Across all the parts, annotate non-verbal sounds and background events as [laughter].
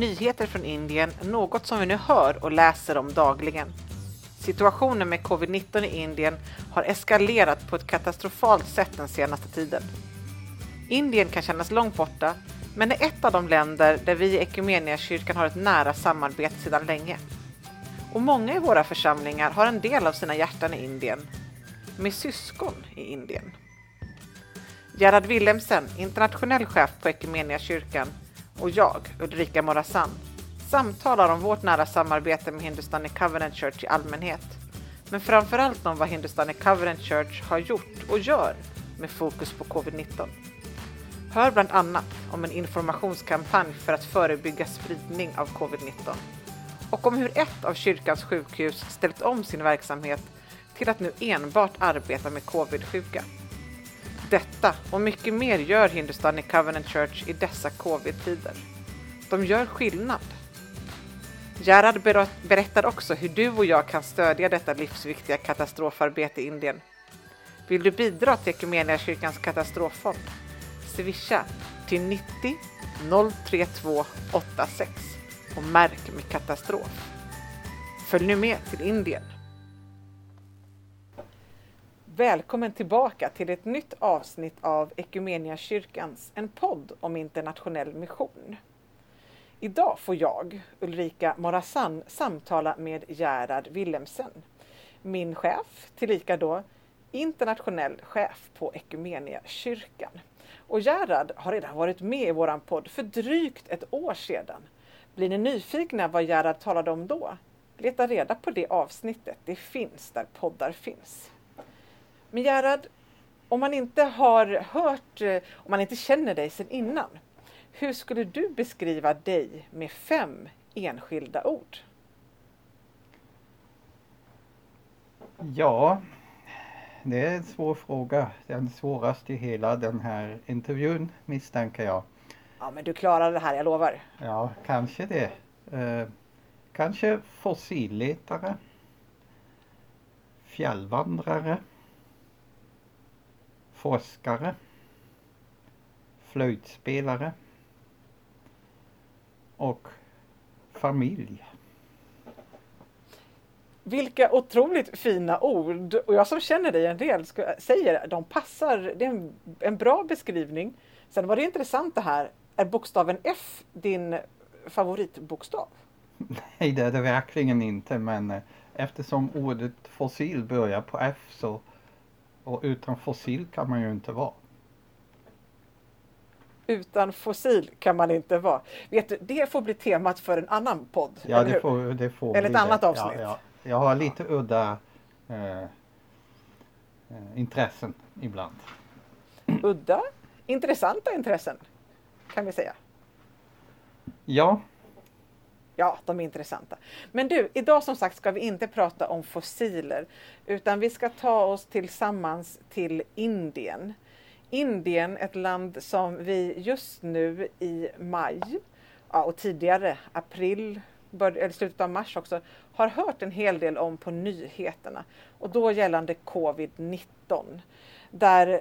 nyheter från Indien något som vi nu hör och läser om dagligen. Situationen med covid-19 i Indien har eskalerat på ett katastrofalt sätt den senaste tiden. Indien kan kännas långt borta, men är ett av de länder där vi i Equmeniakyrkan har ett nära samarbete sedan länge. Och många i våra församlingar har en del av sina hjärtan i Indien, med syskon i Indien. Gerhard Willemsen, internationell chef på Equmeniakyrkan, och jag, Ulrika Morazan, samtalar om vårt nära samarbete med Hindustani Covenant Church i allmänhet, men framförallt om vad Hindustani Covenant Church har gjort och gör med fokus på covid-19. Hör bland annat om en informationskampanj för att förebygga spridning av covid-19 och om hur ett av kyrkans sjukhus ställt om sin verksamhet till att nu enbart arbeta med covid-sjuka. Detta och mycket mer gör Hindustani Covenant Church i dessa covid-tider. De gör skillnad. Gerhard berättar också hur du och jag kan stödja detta livsviktiga katastrofarbete i Indien. Vill du bidra till kyrkans katastroffond? Swisha till 90 032 86 och märk med katastrof. Följ nu med till Indien. Välkommen tillbaka till ett nytt avsnitt av kyrkans, en podd om internationell mission. Idag får jag, Ulrika Morazan, samtala med Gerhard Willemsen, min chef, tillika då internationell chef på kyrkan. Och Gerhard har redan varit med i våran podd för drygt ett år sedan. Blir ni nyfikna vad Gerhard talade om då? Leta reda på det avsnittet. Det finns där poddar finns. Men Gerhard, om man inte har hört, eh, om man inte känner dig sedan innan, hur skulle du beskriva dig med fem enskilda ord? Ja, det är en svår fråga. Den svåraste i hela den här intervjun misstänker jag. Ja, men du klarar det här, jag lovar. Ja, kanske det. Eh, kanske fossilletare. Fjällvandrare. Forskare. Flöjtspelare. Och familj. Vilka otroligt fina ord! Och jag som känner dig en del säger de passar. Det är en, en bra beskrivning. Sen var det intressant det här. Är bokstaven F din favoritbokstav? [laughs] Nej, det är det verkligen inte. Men eh, eftersom ordet fossil börjar på F så och utan fossil kan man ju inte vara. Utan fossil kan man inte vara. Vet du, det får bli temat för en annan podd. Ja, det får, det får Eller ett annat avsnitt. Ja, ja. Jag har lite udda eh, eh, intressen ibland. Udda? Intressanta intressen kan vi säga. Ja. Ja, de är intressanta. Men du, idag som sagt ska vi inte prata om fossiler utan vi ska ta oss tillsammans till Indien. Indien, ett land som vi just nu i maj ja, och tidigare april, eller slutet av mars också, har hört en hel del om på nyheterna. Och då gällande covid-19. Där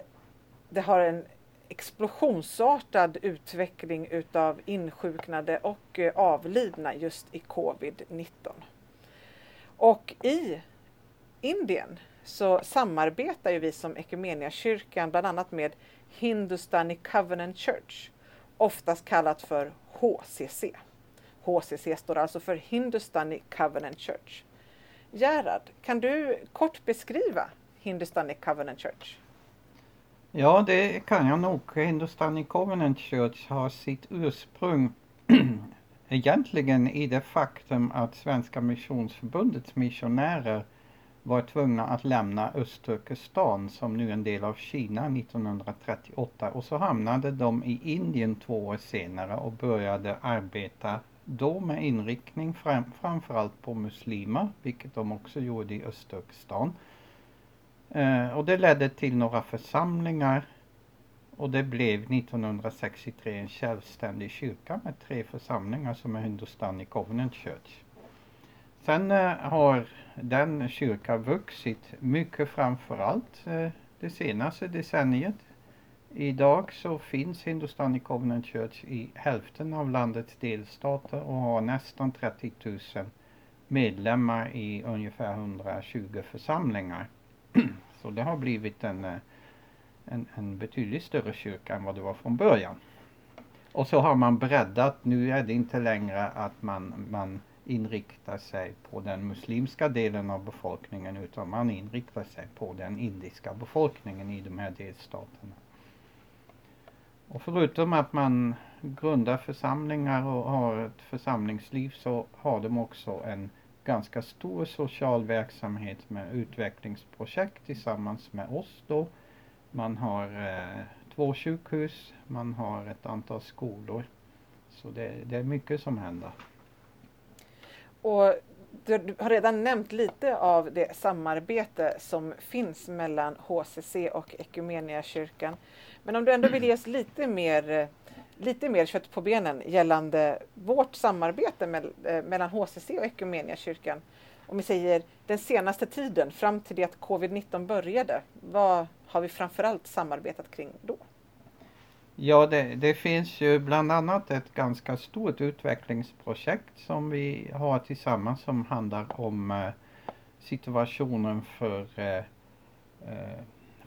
det har en explosionsartad utveckling utav insjuknade och eh, avlidna just i covid-19. Och i Indien så samarbetar ju vi som kyrkan bland annat med Hindustani Covenant Church, oftast kallat för HCC. HCC står alltså för Hindustani Covenant Church. Gerhard, kan du kort beskriva Hindustani Covenant Church? Ja, det kan jag nog. Hindustani Covenant Church har sitt ursprung [clears throat] egentligen i det faktum att Svenska Missionsförbundets missionärer var tvungna att lämna Östturkestan som nu är en del av Kina 1938 och så hamnade de i Indien två år senare och började arbeta då med inriktning fram, framförallt på muslimer, vilket de också gjorde i Östturkestan. Eh, och det ledde till några församlingar och det blev 1963 en självständig kyrka med tre församlingar som är Hindustani Covenant Church. Sen eh, har den kyrkan vuxit mycket framförallt eh, det senaste decenniet Idag så finns Hindustani Covenant Church i hälften av landets delstater och har nästan 30 000 medlemmar i ungefär 120 församlingar så det har blivit en, eh, en, en betydligt större kyrka än vad det var från början. Och så har man breddat, nu är det inte längre att man, man inriktar sig på den muslimska delen av befolkningen utan man inriktar sig på den indiska befolkningen i de här delstaterna. Och förutom att man grundar församlingar och har ett församlingsliv så har de också en ganska stor social verksamhet med utvecklingsprojekt tillsammans med oss då. Man har eh, två sjukhus, man har ett antal skolor. Så det, det är mycket som händer. Och du har redan nämnt lite av det samarbete som finns mellan HCC och Equmeniakyrkan. Men om du ändå vill ge oss lite mer, eh, lite mer kött på benen gällande vårt samarbete med, eh, mellan HCC och Equmeniakyrkan. Om vi säger den senaste tiden fram till det att covid-19 började. Vad har vi framförallt samarbetat kring då? Ja, det, det, finns ju bland annat ett ganska stort utvecklingsprojekt som vi har tillsammans som handlar om eh, situationen för, eh, eh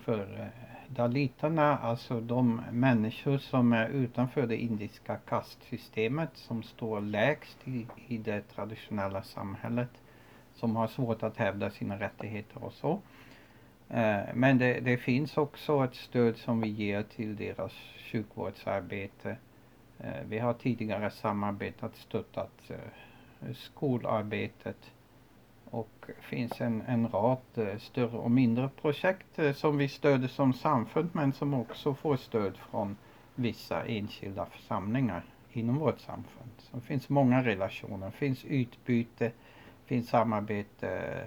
för eh, daliterna, alltså de människor som är utanför det indiska kastsystemet som står lägst i, i det traditionella samhället, som har svårt att hävda sina rättigheter och så. Eh, men det, det, finns också ett stöd som vi ger till deras sjukvårdsarbete. Eh, vi har tidigare samarbetat, stöttat eh, skolarbetet och finns en, en rad större och mindre projekt som vi stöder som samfund men som också får stöd från vissa enskilda församlingar inom vårt samfund. Så det finns många relationer, det finns utbyte, det finns samarbete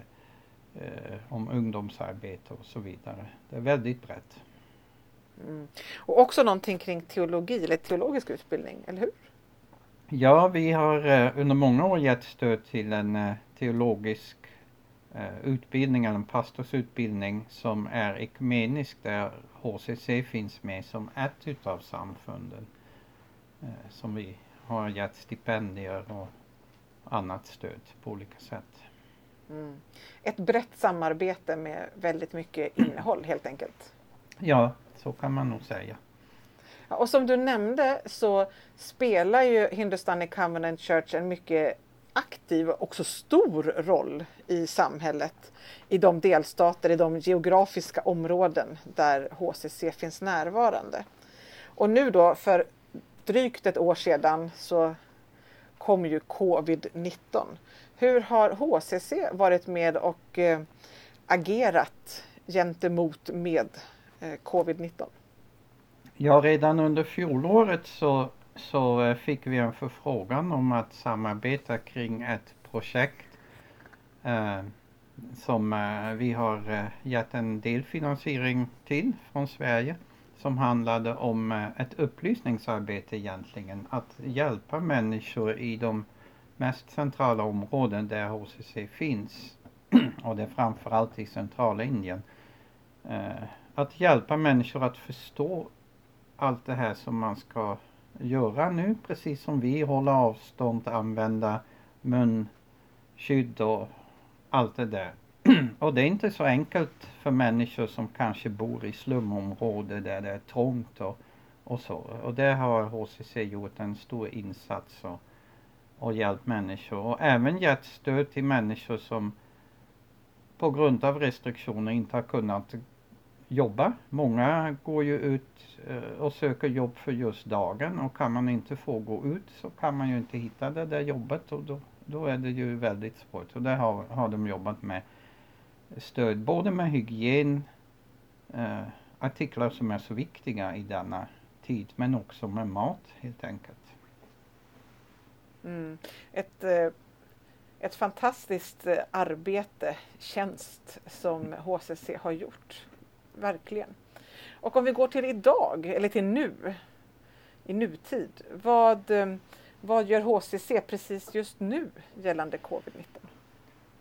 eh, om ungdomsarbete och så vidare. Det är väldigt brett. Mm. Och också någonting kring teologi eller teologisk utbildning, eller hur? Ja, vi har eh, under många år gett stöd till en eh, teologisk eh, utbildning, eller en pastorsutbildning som är ekumenisk där HCC finns med som ett utav samfunden. Eh, som vi har gett stipendier och annat stöd på olika sätt. Mm. Ett brett samarbete med väldigt mycket innehåll helt enkelt. Ja, så kan man nog säga. och som du nämnde så spelar ju Hindustani Covenant Church en mycket aktiv och också stor roll i samhället i de delstater, i de geografiska områden där HCC finns närvarande. Och nu då för drygt ett år sedan så kom ju covid-19 hur har HCC varit med och eh, agerat gentemot med eh, covid-19? Ja, redan under fjolåret så, så eh, fick vi en förfrågan om att samarbeta kring ett projekt eh, som eh, vi har eh, gett en delfinansiering till från Sverige som handlade om eh, ett upplysningsarbete egentligen. Att hjälpa människor i de mest centrala områden där HCC finns [clears throat] och det är framförallt i centrala Indien. Eh, att hjälpa människor att förstå allt det här som man ska göra nu, precis som vi, hålla avstånd, använda munskydd och allt det där. [clears throat] och det är inte så enkelt för människor som kanske bor i slumområden där det är trångt och, och så. Och där har HCC gjort en stor insats. Och, och hjälpt människor och även gett stöd till människor som på grund av restriktioner inte har kunnat jobba. Många går ju ut eh, och söker jobb för just dagen och kan man inte få gå ut så kan man ju inte hitta det där jobbet och då, då är det ju väldigt svårt. Och där har, har de jobbat med stöd både med hygien, eh, artiklar som är så viktiga i denna tid men också med mat helt enkelt. Mm. Ett, eh, ett fantastiskt eh, arbete, tjänst som HCC har gjort. Verkligen. Och om vi går till idag, eller till nu, i nutid. Vad, eh, vad gör HCC precis just nu gällande covid-19?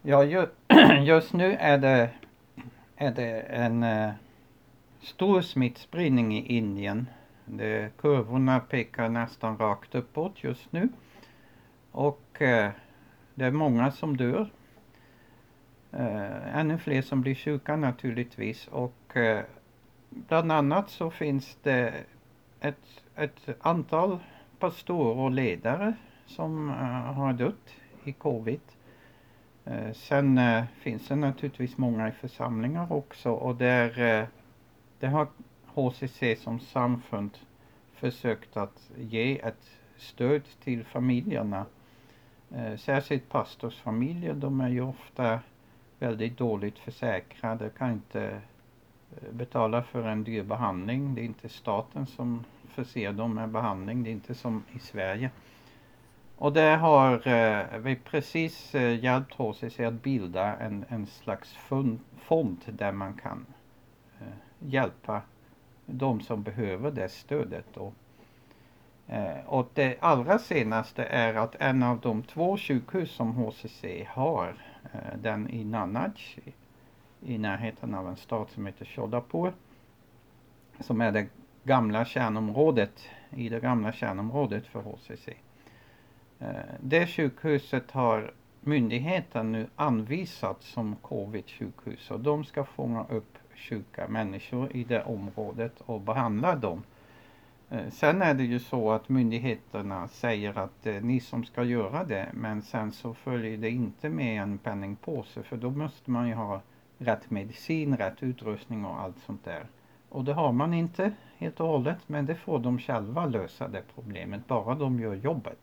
Ja, [clears throat] just nu är det, är det en eh, stor smittspridning i Indien. Det, kurvorna pekar nästan rakt uppåt just nu. Och eh, det är många som dör. Eh, ännu fler som blir sjuka naturligtvis och eh, bland annat så finns det ett, ett antal pastorer och ledare som eh, har dött i covid. Eh, sen eh, finns det naturligtvis många i församlingar också och där eh, det har HCC som samfund försökt att ge ett stöd till familjerna. Särskilt pastorsfamiljer, de är ju ofta väldigt dåligt försäkrade, kan inte eh, betala för en dyr behandling. Det är inte staten som förser dem med behandling. Det är inte som i Sverige. Och där har eh, vi precis eh, hjälpt HCC att bilda en, en slags fond där man kan eh, hjälpa de som behöver det stödet. Då. Eh, och det allra senaste är att en av de två sjukhus som HCC har, Eh, den i Nanaj i närheten av en stad som heter Shodapur, som är det gamla kärnområdet, i det gamla kärnområdet för HCC. Eh, det sjukhuset har myndigheten nu anvisat som covid-sjukhus och de ska fånga upp sjuka människor i det området och behandla dem. Eh, sen är det ju så att myndigheterna säger att eh, ni som ska göra det men sen så följer det inte med en penningpåse för då måste man ju ha rätt medicin, rätt utrustning och allt sånt där. Och det har man inte helt och hållet men det får de själva lösa det problemet, bara de gör jobbet.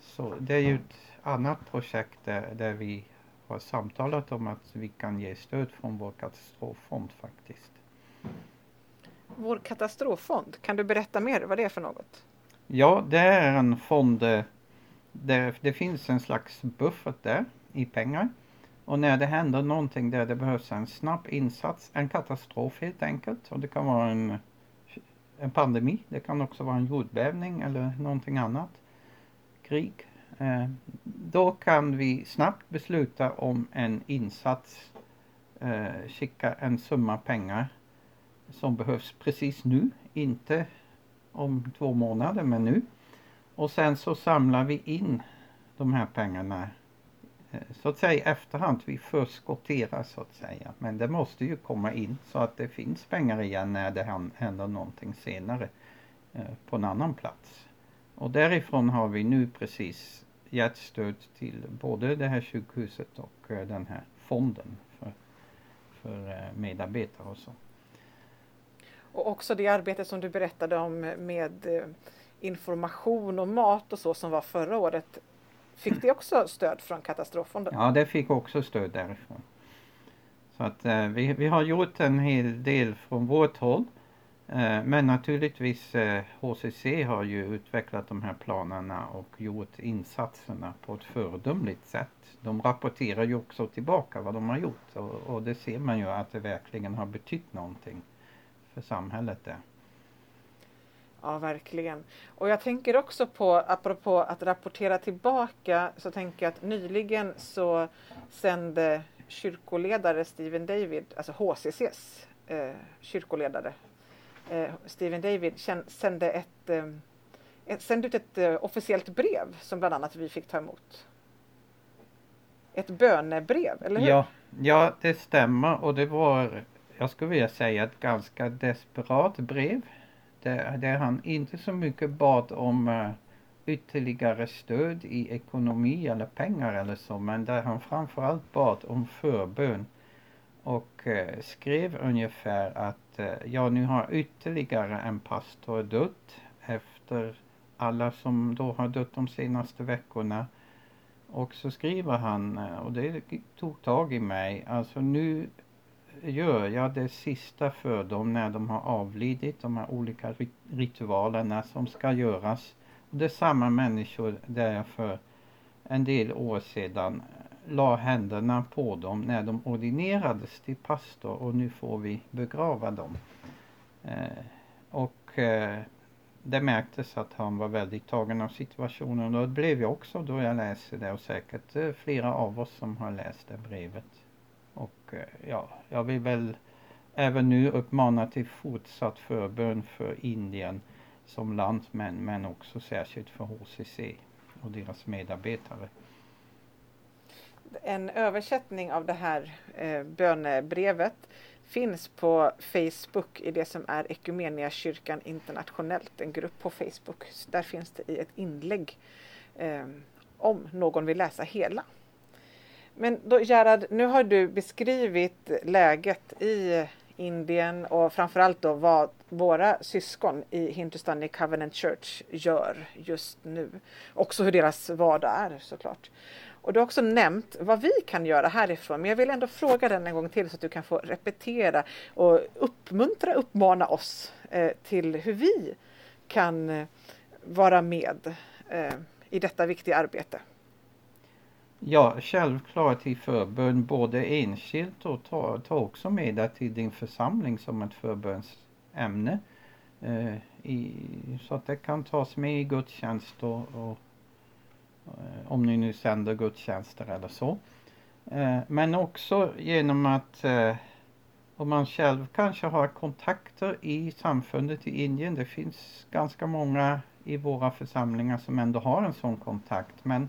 Så det är ju ett annat projekt där, där vi har samtalat om att vi kan ge stöd från vår katastroffond faktiskt. Vår katastroffond, kan du berätta mer vad det är för något? Ja, det är en fond eh, där det finns en slags buffert där i pengar och när det händer någonting där det behövs en snabb insats, en katastrof helt enkelt. Och det kan vara en, en pandemi, det kan också vara en jordbävning eller någonting annat. Krig. Eh, då kan vi snabbt besluta om en insats, eh, skicka en summa pengar som behövs precis nu, inte om två månader men nu. Och sen så samlar vi in de här pengarna eh, så att säga efterhand. Vi förskotterar så att säga. Men det måste ju komma in så att det finns pengar igen när det händer någonting senare eh, på en annan plats. Och därifrån har vi nu precis gett stöd till både det här sjukhuset och eh, den här fonden för, för medarbetare och sånt. Och också det arbete som du berättade om med eh, information och mat och så som var förra året Fick det också stöd från katastroffonden? Ja, det fick också stöd därifrån. Så att eh, vi, vi har gjort en hel del från vårt håll. Eh, men naturligtvis eh, HCC har ju utvecklat de här planerna och gjort insatserna på ett föredömligt sätt. De rapporterar ju också tillbaka vad de har gjort och, och det ser man ju att det verkligen har betytt någonting för samhället där. Ja, verkligen. Och jag tänker också på, apropå att rapportera tillbaka, så tänker jag att nyligen så sände kyrkoledare Steven David, alltså HCCs eh, kyrkoledare, eh, Steven David sände ett, eh, ett, sände ut ett eh, officiellt brev som bland annat vi fick ta emot. Ett bönebrev, eller hur? Ja, ja, det stämmer och det var, jag skulle vilja säga ett ganska desperat brev. Där, där han inte så mycket bad om eh, ytterligare stöd i ekonomi eller pengar eller så men där han framförallt bad om förbön. Och eh, skrev ungefär att eh, ja nu har ytterligare en pastor dött efter alla som då har dött de senaste veckorna. Och så skriver han, och det tog tag i mig, alltså nu gör jag det sista för dem när de har avlidit, de här olika ritualerna som ska göras. Och det är samma människor där jag för en del år sedan eh, la händerna på dem när de ordinerades till pastor och nu får vi begrava dem. Eh, och eh, det märktes att han var väldigt tagen av situationen och det blev jag också då jag läste det och säkert eh, flera av oss som har läst det brevet. Och eh, ja, jag vill väl även nu uppmana till fortsatt förbön för Indien som landsmän men, också särskilt för HCC och deras medarbetare. En översättning av det här eh, bönebrevet finns på Facebook i det som är Ekumeniakyrkan internationellt, en grupp på Facebook. Där finns det i ett inlägg eh, om någon vill läsa hela. Men då Gerhard, nu har du beskrivit läget i Indien och framförallt då vad våra syskon i Hindustani Covenant Church gör just nu. Också hur deras vardag är såklart. Och du har också nämnt vad vi kan göra härifrån, men jag vill ändå fråga den en gång till så att du kan få repetera och uppmuntra, uppmana oss eh, till hur vi kan eh, vara med eh, i detta viktiga arbete. Ja, självklart i förbön både enskilt och ta, ta också med det till din församling som ett förbönsämne. Eh, i, så att det kan tas med i gudstjänst och, och eh, om ni nu sänder gudstjänster eller så. Eh, men också genom att eh, om man själv kanske har kontakter i samfundet i Indien. Det finns ganska många i våra församlingar som ändå har en sån kontakt. Men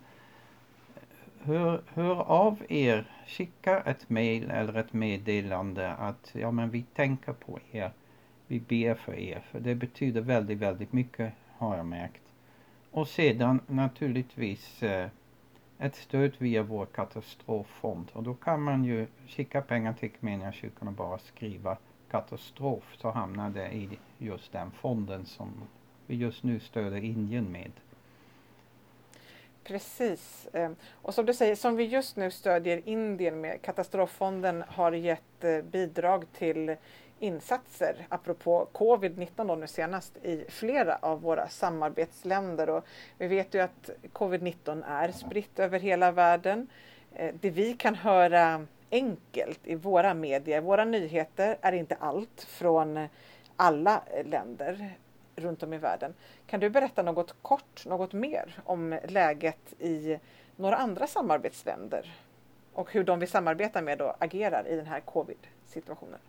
hör, hör av er, skicka ett mail eller ett meddelande att ja men vi tänker på er. Vi ber för er, för det betyder väldigt, väldigt mycket har jag märkt. Och sedan naturligtvis eh, ett stöd via vår katastroffond och då kan man ju skicka pengar till Equmeniakyrkan och bara skriva katastrof så hamnar det i just den fonden som vi just nu stöder Indien med. Precis. Ehm, och som du säger, som vi just nu stödjer Indien med, Katastroffonden har gett eh, bidrag till insatser, apropå covid-19 då nu senast, i flera av våra samarbetsländer. Och vi vet ju att covid-19 är spritt över hela världen. Eh, det vi kan höra enkelt i våra medier, våra nyheter, är inte allt från alla länder runt om i världen. Kan du berätta något kort, något mer om läget i några andra samarbetsländer och hur de vi samarbetar med då agerar i den här covid-situationen?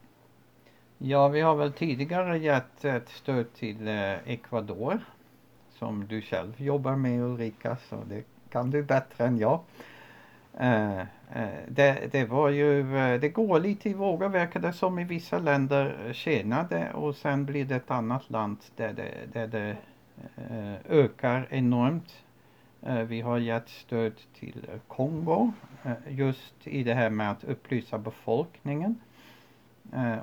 Ja, vi har väl tidigare gett ett stöd till eh, Ecuador som du själv jobbar med Ulrika, så det kan du bättre än jag. Eh, Eh, det, det var ju, eh, det går lite i vågor verkar det som i vissa länder tjänar det och sen blir det ett annat land där det, där det eh, ökar enormt. Vi har gett stöd till Kongo just i det här med att upplysa befolkningen.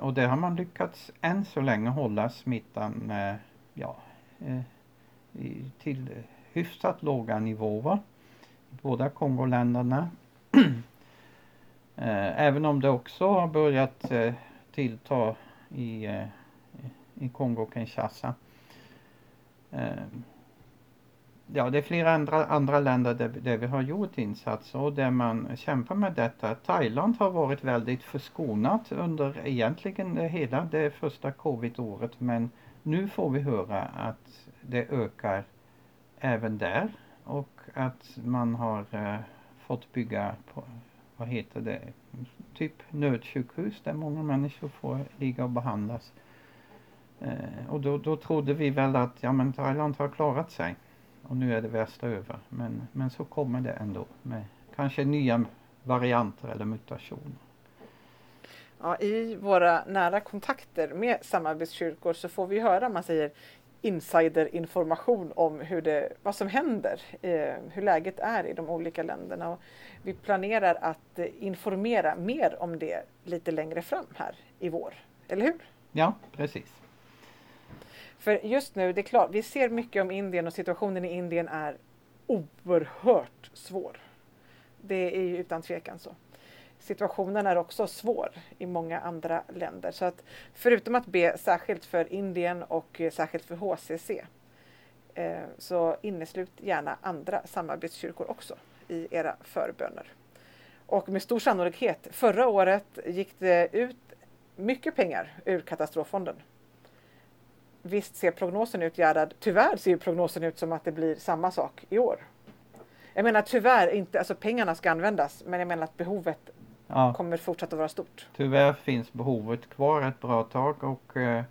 Och det har man lyckats än så länge hålla smittan ja, till hyfsat låga nivåer i båda Kongoländerna. [clears throat] Eh, även om det också har börjat eh, tillta i, eh, i Kongo-Kinshasa ja, det är flera andra, andra länder där, där vi har gjort insatser och där man kämpar med detta. Thailand har varit väldigt förskonat under egentligen hela det första covid-året men nu får vi höra att det ökar även där och att man har eh, fått bygga på, vad heter det, typ nödsjukhus där många människor får ligga och behandlas. Eh, och då, då trodde vi väl att ja men Thailand har klarat sig och nu är det värsta över. Men, men så kommer det ändå med kanske nya varianter eller mutationer. Ja, I våra nära kontakter med samarbetskyrkor så får vi höra, man säger insiderinformation om hur det, vad som händer, eh, hur läget är i de olika länderna. Och vi planerar att eh, informera mer om det lite längre fram här i vår, eller hur? Ja, precis. För just nu, det är klart, vi ser mycket om Indien och situationen i Indien är oerhört svår. Det är ju utan tvekan så. Situationen är också svår i många andra länder. Så att förutom att be särskilt för Indien och särskilt för HCC eh, så inneslut gärna andra samarbetskyrkor också i era förböner. Och med stor sannolikhet, förra året gick det ut mycket pengar ur katastroffonden visst ser prognosen ut, Gerhard, tyvärr ser prognosen ut som att det blir samma sak i år. Jag menar tyvärr inte, alltså pengarna ska användas, men jag menar att behovet ja. kommer fortsätta vara stort. Tyvärr finns behovet kvar ett bra tag och eh,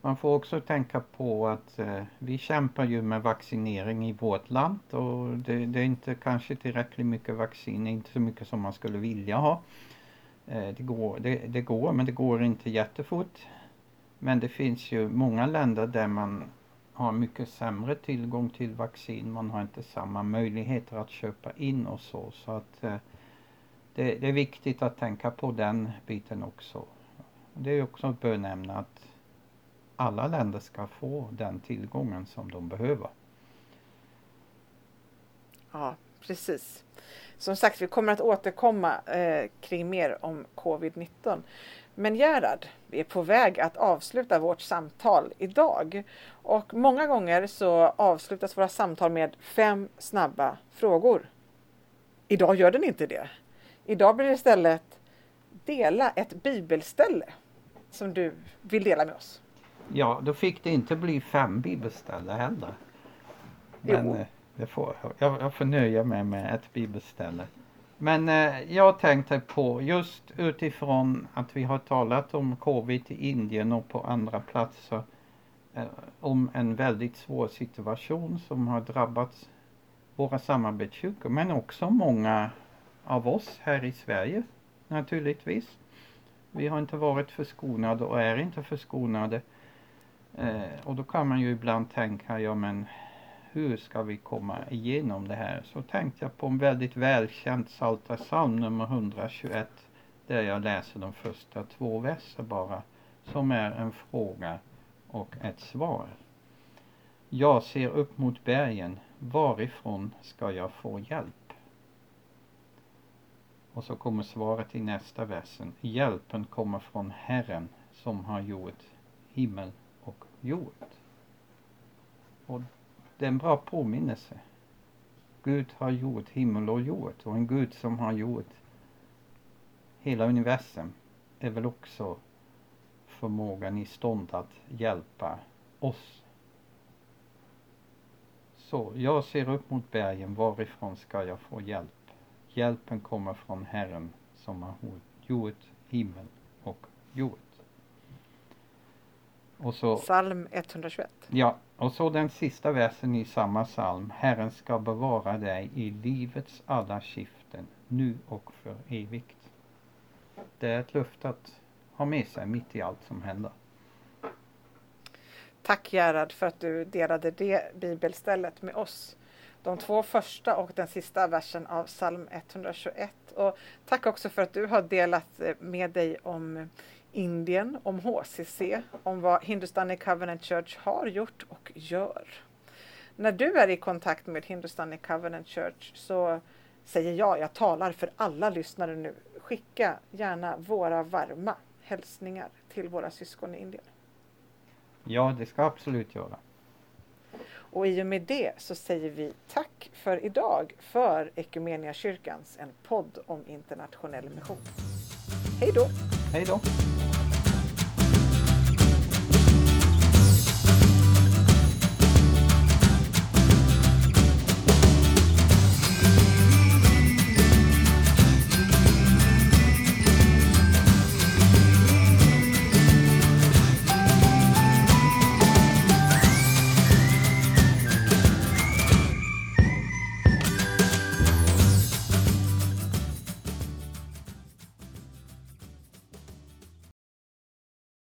man får också tänka på att eh, vi kämpar ju med vaccinering i vårt land och det, det, är inte kanske tillräckligt mycket vaccin, inte så mycket som man skulle vilja ha. Eh, det, går, det, det går, men det går inte jättefort. Men det finns ju många länder där man har mycket sämre tillgång till vaccin. Man har inte samma möjligheter att köpa in och så. Så att eh, det, det, är viktigt att tänka på den biten också. Det är också bör nämna att alla länder ska få den tillgången som de behöver. Ja, precis. Som sagt, vi kommer att återkomma eh, kring mer om covid-19. Men Gerhard, vi är på väg att avsluta vårt samtal idag. Och många gånger så avslutas våra samtal med fem snabba frågor. Idag gör den inte det. Idag blir det istället dela ett bibelställe som du vill dela med oss. Ja, då fick det inte bli fem bibelställen heller. Men jo. Eh, det får, jag, jag får nöja mig med ett bibelställe. Men eh, jag tänkte på just utifrån att vi har talat om covid i Indien och på andra platser eh, om en väldigt svår situation som har drabbat våra samarbetskyrkor men också många av oss här i Sverige naturligtvis. Vi har inte varit förskonade och är inte förskonade. Eh, och då kan man ju ibland tänka, ja men hur ska vi komma igenom det här? Så tänkte jag på en väldigt välkänd psaltarpsalm nummer 121 där jag läser de första två verser bara som är en fråga och ett svar. Jag ser upp mot bergen, varifrån ska jag få hjälp? Och så kommer svaret i nästa versen. Hjälpen kommer från Herren som har gjort himmel och jord. Och det är en bra påminnelse. Gud har gjort himmel och jord och en Gud som har gjort hela universum är väl också förmågan i stånd att hjälpa oss. Så jag ser upp mot bergen, varifrån ska jag få hjälp? Hjälpen kommer från Herren som har gjort himmel och jord. Och så, psalm 121. Ja, och så den sista versen i samma psalm. Herren ska bevara dig i livets alla skiften, nu och för evigt. Det är ett löfte att ha med sig mitt i allt som händer. Tack Gerhard för att du delade det bibelstället med oss. De två första och den sista versen av psalm 121. Och tack också för att du har delat eh, med dig om Indien, om HCC, om vad Hindustani Covenant Church har gjort och gör. När du är i kontakt med Hindustani Covenant Church så säger jag, jag talar för alla lyssnare nu, skicka gärna våra varma hälsningar till våra syskon i Indien. Ja, det ska jag absolut göra. Och i och med det så säger vi tack för idag för Ekumeniakyrkans, en podd om internationell mission. Hej då! Hej då!